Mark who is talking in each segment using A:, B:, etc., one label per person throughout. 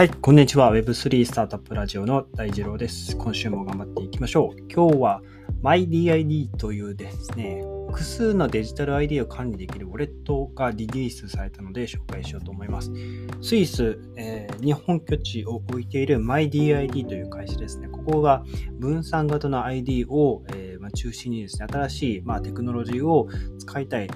A: はい、こんにちは。Web3 スタートアップラジオの大二郎です。今週も頑張っていきましょう。今日は MyDID というですね、複数のデジタル ID を管理できるウォレットがリリースされたので紹介しようと思います。スイス、えー、日本拠地を置いている MyDID という会社ですね。ここが分散型の ID を、えーま、中心にですね、新しい、まあ、テクノロジーを使いたい、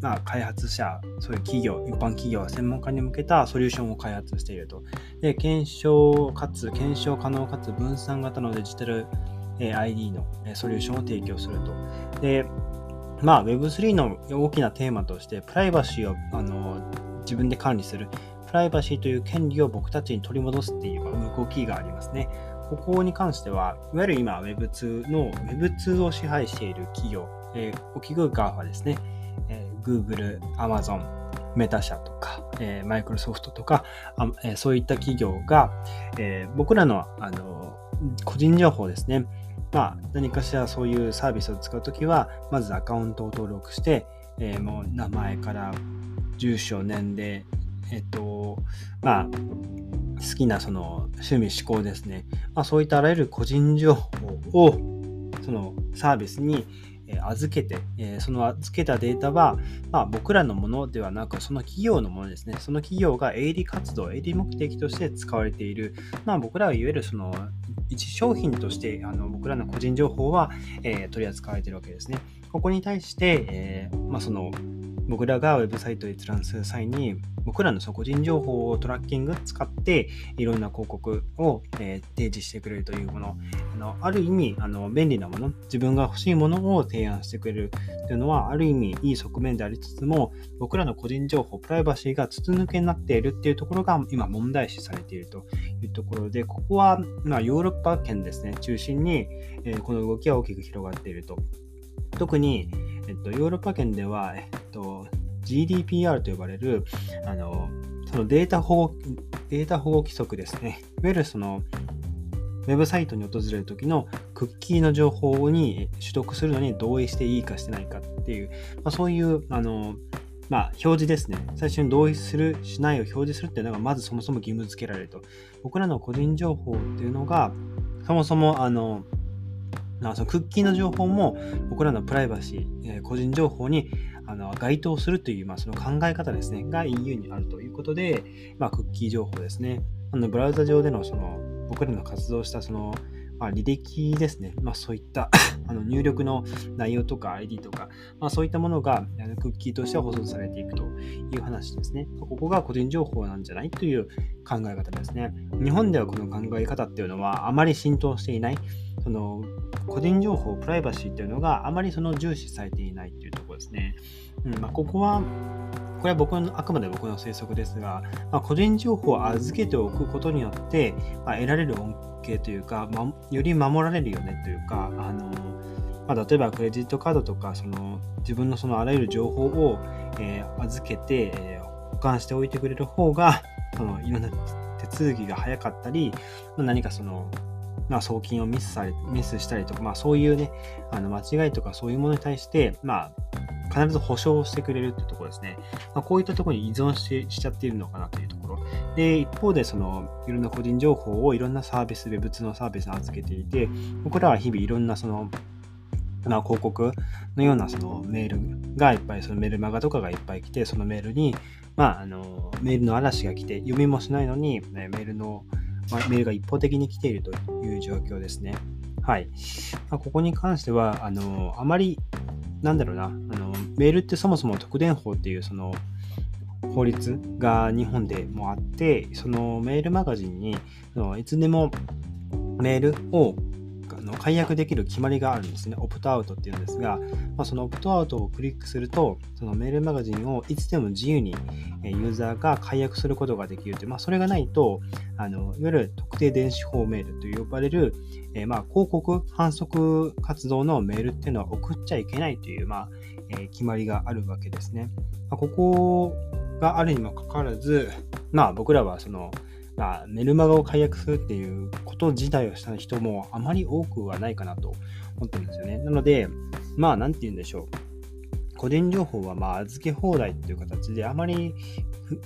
A: まあ、開発者、そういう企業、一般企業、専門家に向けたソリューションを開発していると。で、検証かつ、検証可能かつ分散型のデジタル ID のソリューションを提供すると。で、まあ、Web3 の大きなテーマとして、プライバシーをあの自分で管理する、プライバシーという権利を僕たちに取り戻すっていう動きがありますね。ここに関しては、いわゆる今 Web2 の Web2 を支配している企業、えー、企業側はですね、Google、Amazon、メタ社とか、えー、マイクロソフトとか、あえー、そういった企業が、えー、僕らのあの個人情報ですね、まあ、何かしらそういうサービスを使うときは、まずアカウントを登録して、えー、もう名前から住所、年齢、えっ、と、まあ、好きなその趣味、思考ですね。まあ、そういったあらゆる個人情報をそのサービスに預けて、その預けたデータは、まあ、僕らのものではなく、その企業のものですね。その企業が営利活動、営利目的として使われている、まあ、僕らはいわゆるその一商品としてあの僕らの個人情報は、えー、取り扱われているわけですね。ここに対して、えー、まあ、その僕らがウェブサイトで閲覧する際に、僕らの個人情報をトラッキング使って、いろんな広告を、えー、提示してくれるというもの、のある意味あの便利なもの、自分が欲しいものを提案してくれるというのは、ある意味いい側面でありつつも、僕らの個人情報、プライバシーが筒抜けになっているっていうところが今問題視されているというところで、ここは、まあ、ヨーロッパ圏ですね、中心に、えー、この動きは大きく広がっていると。特に、えっと、ヨーロッパ圏では、えっと、GDPR と呼ばれる、あの、そのデータ保護、データ保護規則ですね。いわゆるその、ウェブサイトに訪れる時のクッキーの情報に取得するのに同意していいかしてないかっていう、まあ、そういう、あの、まあ、表示ですね。最初に同意する、しないを表示するっていうのが、まずそもそも義務付けられると。僕らの個人情報っていうのが、そもそも、あの、そのクッキーの情報も僕らのプライバシー、えー、個人情報にあの該当するという、まあ、その考え方ですね、が EU にあるということで、まあ、クッキー情報ですね。あのブラウザ上でのその僕らの活動したそのまあ、履歴ですね、まあ、そういった あの入力の内容とか ID とか、まあ、そういったものがクッキーとしては保存されていくという話ですね。ここが個人情報なんじゃないという考え方ですね。日本ではこの考え方っていうのはあまり浸透していない、その個人情報、プライバシーっていうのがあまりその重視されていないっていうところですね。うんまあ、ここはこれは僕の、あくまで僕の推測ですが、まあ、個人情報を預けておくことによって、まあ、得られる恩恵というか、まより守られるよねというか、あのまあ、例えばクレジットカードとか、その自分のそのあらゆる情報を、えー、預けて、えー、保管しておいてくれる方が、そのいろんな手続きが早かったり、まあ、何かそのまあ、送金をミスされ、ミスしたりとか、まあ、そういうね、あの間違いとかそういうものに対して、まあ、必ず保証してくれるっていうところですね。まあ、こういったところに依存ししちゃっているのかなというところ。で、一方で、その、いろんな個人情報をいろんなサービス、Web 2のサービスに預けていて、僕らは日々いろんなその、まあ、広告のようなそのメールがいっぱい、そのメールマガとかがいっぱい来て、そのメールに、まあ、あの、メールの嵐が来て、読みもしないのに、メールの、まあ、メールが一方的に来ているという状況ですね。はい。まあ、ここに関しては、あの、あまりなんだろうな、あの、メールってそもそも特電法っていうその法律が日本でもあって、そのメールマガジンにいつでもメールを解約できる決まりがあるんですね。オプトアウトっていうんですが、まあ、そのオプトアウトをクリックすると、そのメールマガジンをいつでも自由にユーザーが解約することができるという、まあ、それがないと、あのいわゆる特定電子法メールと呼ばれる、えー、まあ広告、反則活動のメールっていうのは送っちゃいけないという、まあえ、決まりがあるわけですね。ま、ここがあるにもかかわらず、まあ僕らはその、まあ、メルマガを解約するっていうこと自体をした人もあまり多くはないかなと思ってるんですよね。なので、まあ、なんて言うんでしょう。個人情報はまあ預け放題っていう形であまり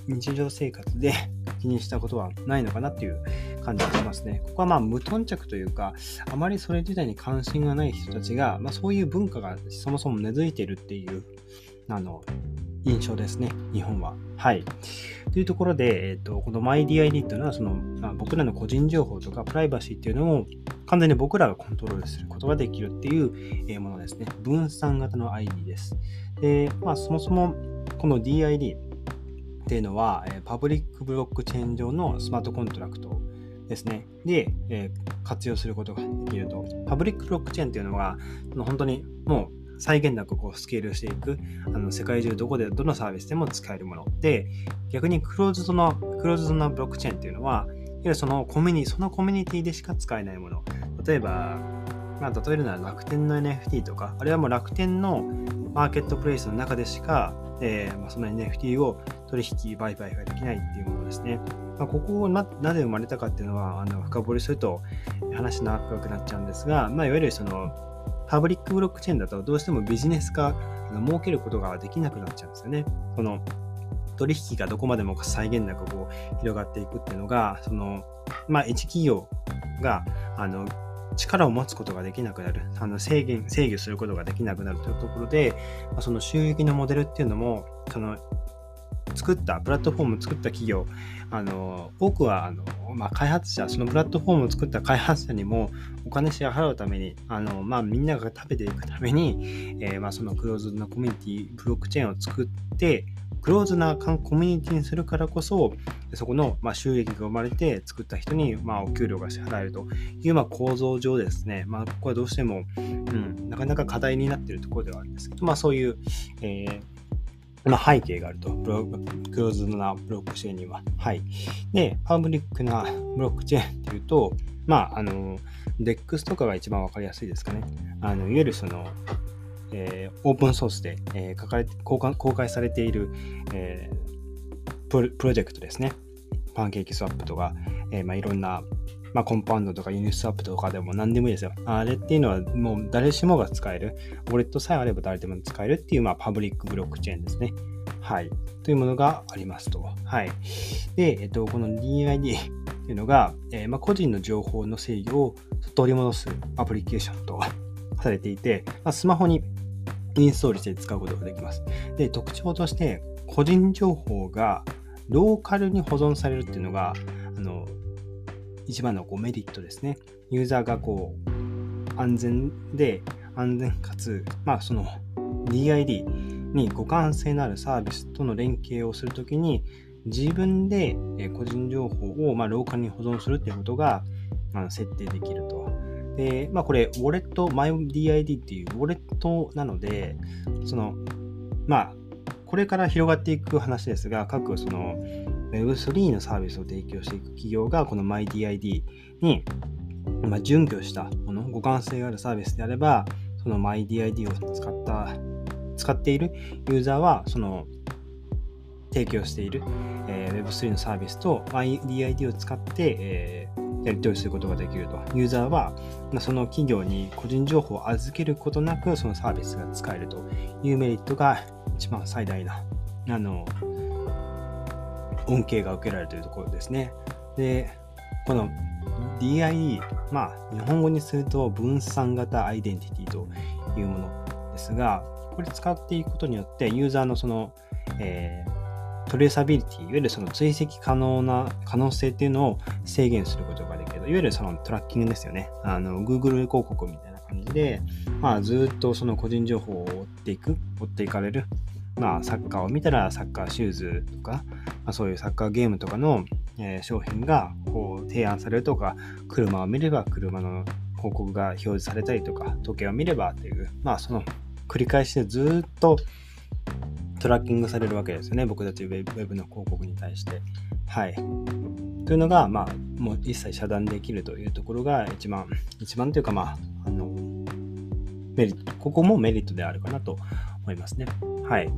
A: 日常生活で 気にしたことはないのかなっていう感じがしますね。ここはまあ無頓着というか、あまりそれ自体に関心がない人たちが、まあ、そういう文化がそもそも根付いているっていう、あの、印象ですね、日本は。はい。というところで、えっ、ー、と、この MyDID というのは、その、まあ、僕らの個人情報とかプライバシーっていうのを完全に僕らがコントロールすることができるっていうものですね。分散型の ID です。で、まあ、そもそもこの DID っていうのは、パブリックブロックチェーン上のスマートコントラクトですね。で、えー、活用することができると。パブリックブロックチェーンっていうのは、本当にもう際限なくこうスケールしていく、あの世界中どこでどのサービスでも使えるもので、逆にクローズドな、クローズドなブロックチェーンっていうのは、いわゆるそのコミュニそのコミュニティでしか使えないもの。例えば、まあ、例えるなら楽天の NFT とか、あるいはもう楽天のマーケットプレイスの中でしか、えーまあ、その NFT を取引、売買ができないっていうものですね。まあ、ここをななぜ生まれたかっていうのは、あの深掘りすると話長くなっちゃうんですが、まあ、いわゆるそのパブリックブロックチェーンだとどうしてもビジネス化、設けることができなくなっちゃうんですよね。この取引がどこまでも際限なくこう広がっていくっていうのが、その、まあ、一企業が、あの、力を持つことができなくなる、あの制限、制御することができなくなるというところで、まあ、その収益のモデルっていうのも、その作った、プラットフォームを作った企業、あの多くはあの、まあ、開発者、そのプラットフォームを作った開発者にもお金支払うために、あのまあ、みんなが食べていくために、えー、まあ、そのクローズなコミュニティ、ブロックチェーンを作って、クローズなコミュニティにするからこそ、そこのま収益が生まれて作った人にまお給料が支払えるというま構造上ですね、まあ、ここはどうしても、うん、なかなか課題になっているところではあるんですけど、まあ、そういう、えーまあ、背景があると。クローズドなブロックチェーンには。はい。で、パブリックなブロックチェーンっていうと、まあ、あの、DEX とかが一番わかりやすいですかね。あのいわゆるその、えー、オープンソースで、えー、書かれ公開公開されている、えー、プロジェクトですね。パンケーキスワップとか、えーまあ、いろんなまあ、コンパウンドとかユニスワップとかでも何でもいいですよ。あれっていうのはもう誰しもが使える。ウォレットさえあれば誰でも使えるっていう、まあ、パブリックブロックチェーンですね。はい。というものがありますと。はい。で、えっと、この DID っていうのが、えー、まあ、個人の情報の制御を取り戻すアプリケーションとされていて、まあ、スマホにインストールして使うことができます。で、特徴として、個人情報がローカルに保存されるっていうのが、あの、一番のこうメリットですね。ユーザーがこう安全で安全かつ、まあ、その DID に互換性のあるサービスとの連携をするときに自分で個人情報をまあローカルに保存するっていうことが設定できると。で、まあこれ、ウォレット、MyDID っていうウォレットなので、その、まあ、これから広がっていく話ですが、各その Web3 のサービスを提供していく企業がこの MyDID に、まあ、準拠したもの、互換性があるサービスであれば、その MyDID を使った、使っているユーザーは、その提供している、えー、Web3 のサービスと MyDID を使って、えー、やり取りすることができると。ユーザーは、まあ、その企業に個人情報を預けることなく、そのサービスが使えるというメリットが一番最大な、あの、恩恵が受けられるというところですね。で、この DIE、まあ、日本語にすると分散型アイデンティティというものですが、これ使っていくことによって、ユーザーのその、えー、トレーサビリティ、いわゆるその追跡可能な可能性っていうのを制限することができる。いわゆるそのトラッキングですよね。あの、Google 広告みたいな感じで、まあ、ずっとその個人情報を追っていく、追っていかれる。まあ、サッカーを見たらサッカーシューズとか、まあ、そういうサッカーゲームとかの、えー、商品がこう提案されるとか、車を見れば車の広告が表示されたりとか、時計を見ればっていう、まあその繰り返しでずっとトラッキングされるわけですよね。僕たちウェブの広告に対して。はい。というのが、まあ、もう一切遮断できるというところが一番、一番というか、まあ、あの、メリット、ここもメリットであるかなと思いますね。はい。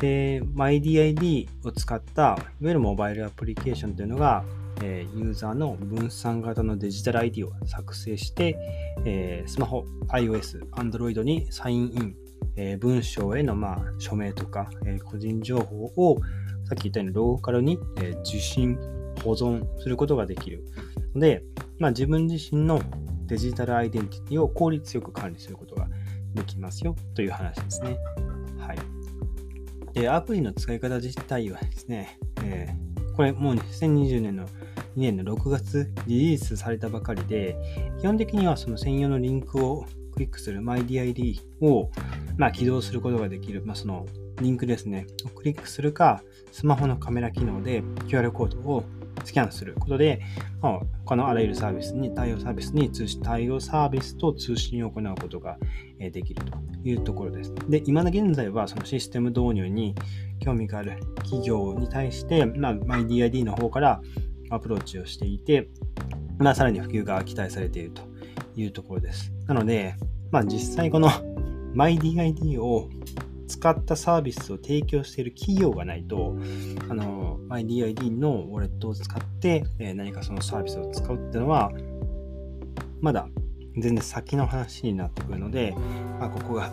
A: で、MyDID を使った、いわゆるモバイルアプリケーションというのが、えー、ユーザーの分散型のデジタル ID を作成して、えー、スマホ、iOS、Android にサインイン、えー、文章への、まあ、署名とか、え個人情報をさっき言ったようにローカルに、え受信保存することができるので、まあ、自分自身のデジタルアイデンティティを効率よく管理することができますよという話ですね。え。アプリの使い方自体はですね、え、これもう2020年の2年の6月リリースされたばかりで、基本的にはその専用のリンクをクリックする MyDID を、まあ、起動することができる、まあ、そのリンクですね、をクリックするか、スマホのカメラ機能で QR コードをスキャンすることで、まあ、このあらゆるサービスに、対応サービスに通信、対応サービスと通信を行うことができるというところです。で、今の現在はそのシステム導入に興味がある企業に対して、まあ、MyDID の方からアプローチをしていて、まあ、さらに普及が期待されているというところです。なので、まあ、実際この MyDID を使ったサービスを提供している企業がないと、あの、MyDID のウォレットを使って、え何かそのサービスを使うっていうのは、まだ全然先の話になってくるので、まあ、ここが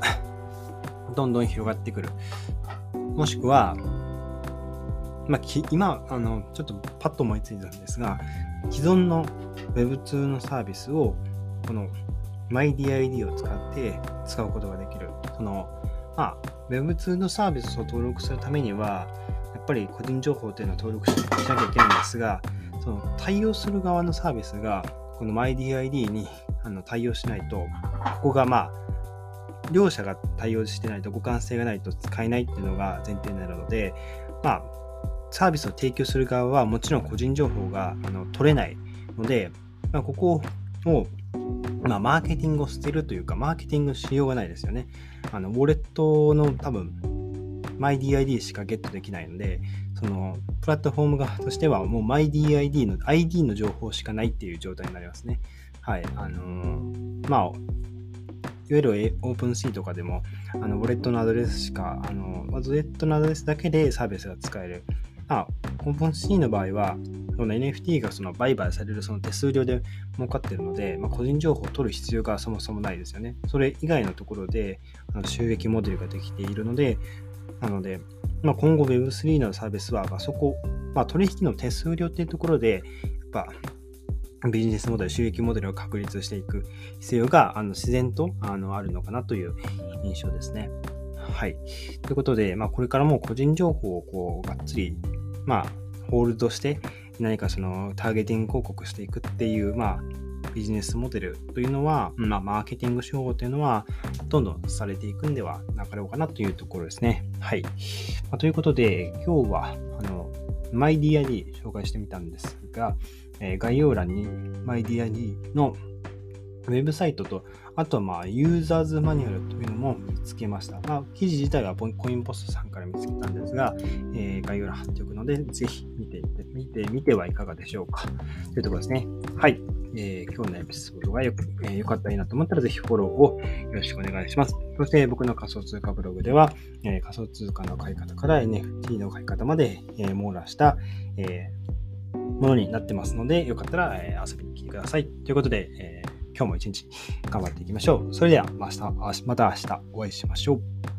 A: どんどん広がってくる。もしくは、まあ、今、あの、ちょっとパッと思いついたんですが、既存の Web2 のサービスを、この MyDID を使って使うことができる。その、まあ、Web2 のサービスを登録するためには、っぱり個人情報というのを登録しなきゃいけないんですが、その対応する側のサービスが、この MyDID にあの対応しないと、ここがまあ、両者が対応してないと互換性がないと使えないっていうのが前提になるので、まあ、サービスを提供する側はもちろん個人情報があの取れないので、まあ、ここをまあ、マーケティングを捨てるというか、マーケティングしようがないですよね。あの、ウォレットの多分、MyDID しかゲットできないので、その、プラットフォーム側としては、もう MyDID の ID の情報しかないっていう状態になりますね。はい。あのー、まあ、いわゆる OpenSea とかでも、あの、ウォレットのアドレスしか、あの、ウォレットのアドレスだけでサービスが使える。まあ、 OpenSea の場合は、その NFT がその売買されるその手数料で儲かってるので、まあ、個人情報を取る必要がそもそもないですよね。それ以外のところであの収益モデルができているので、なので、まあ、今後 Web3 のサービスは、まあ、そこ、まあ、取引の手数料っていうところで、やっぱビジネスモデル、収益モデルを確立していく必要があの自然とあのあるのかなという印象ですね。はい。ということで、まあ、これからも個人情報をこうがっつり、まあ、ホールドして何かそのターゲティング広告していくっていう、まあ、ビジネスモデルというのは、まあ、マーケティング手法というのは、どんどんされていくんではなかろうかなというところですね。はい。まあ、ということで、今日は、あの、MyDID 紹介してみたんですが、えー、概要欄に MyDID のウェブサイトと、あとはまあユーザーズマニュアルというのも見つけました。まあ、記事自体はコインポストさんから見つけたんですが、えー、概要欄貼っておくので、ぜひ見て見てみてはいかがでしょうか。というところですね。はい。えー、今日のエピソードがよ、えー、かったらいいなと思ったら、ぜひフォローをよろしくお願いします。そして僕の仮想通貨ブログでは、えー、仮想通貨の買い方から NFT の買い方まで、え網羅した、えものになってますので、よかったら、え遊びに来てください。ということで、え今日も一日頑張っていきましょう。それでは、また明日お会いしましょう。